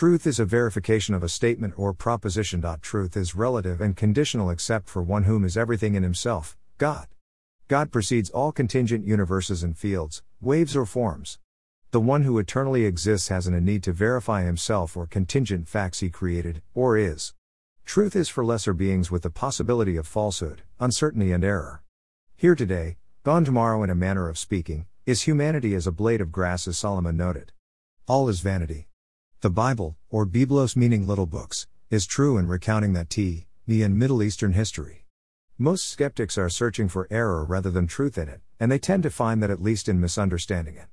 Truth is a verification of a statement or proposition. Truth is relative and conditional except for one whom is everything in himself, God. God precedes all contingent universes and fields, waves or forms. The one who eternally exists has an a need to verify himself or contingent facts he created, or is. Truth is for lesser beings with the possibility of falsehood, uncertainty, and error. Here today, gone tomorrow in a manner of speaking, is humanity as a blade of grass, as Solomon noted. All is vanity. The Bible, or Biblos meaning little books, is true in recounting that T, me in Middle Eastern history. Most skeptics are searching for error rather than truth in it, and they tend to find that at least in misunderstanding it.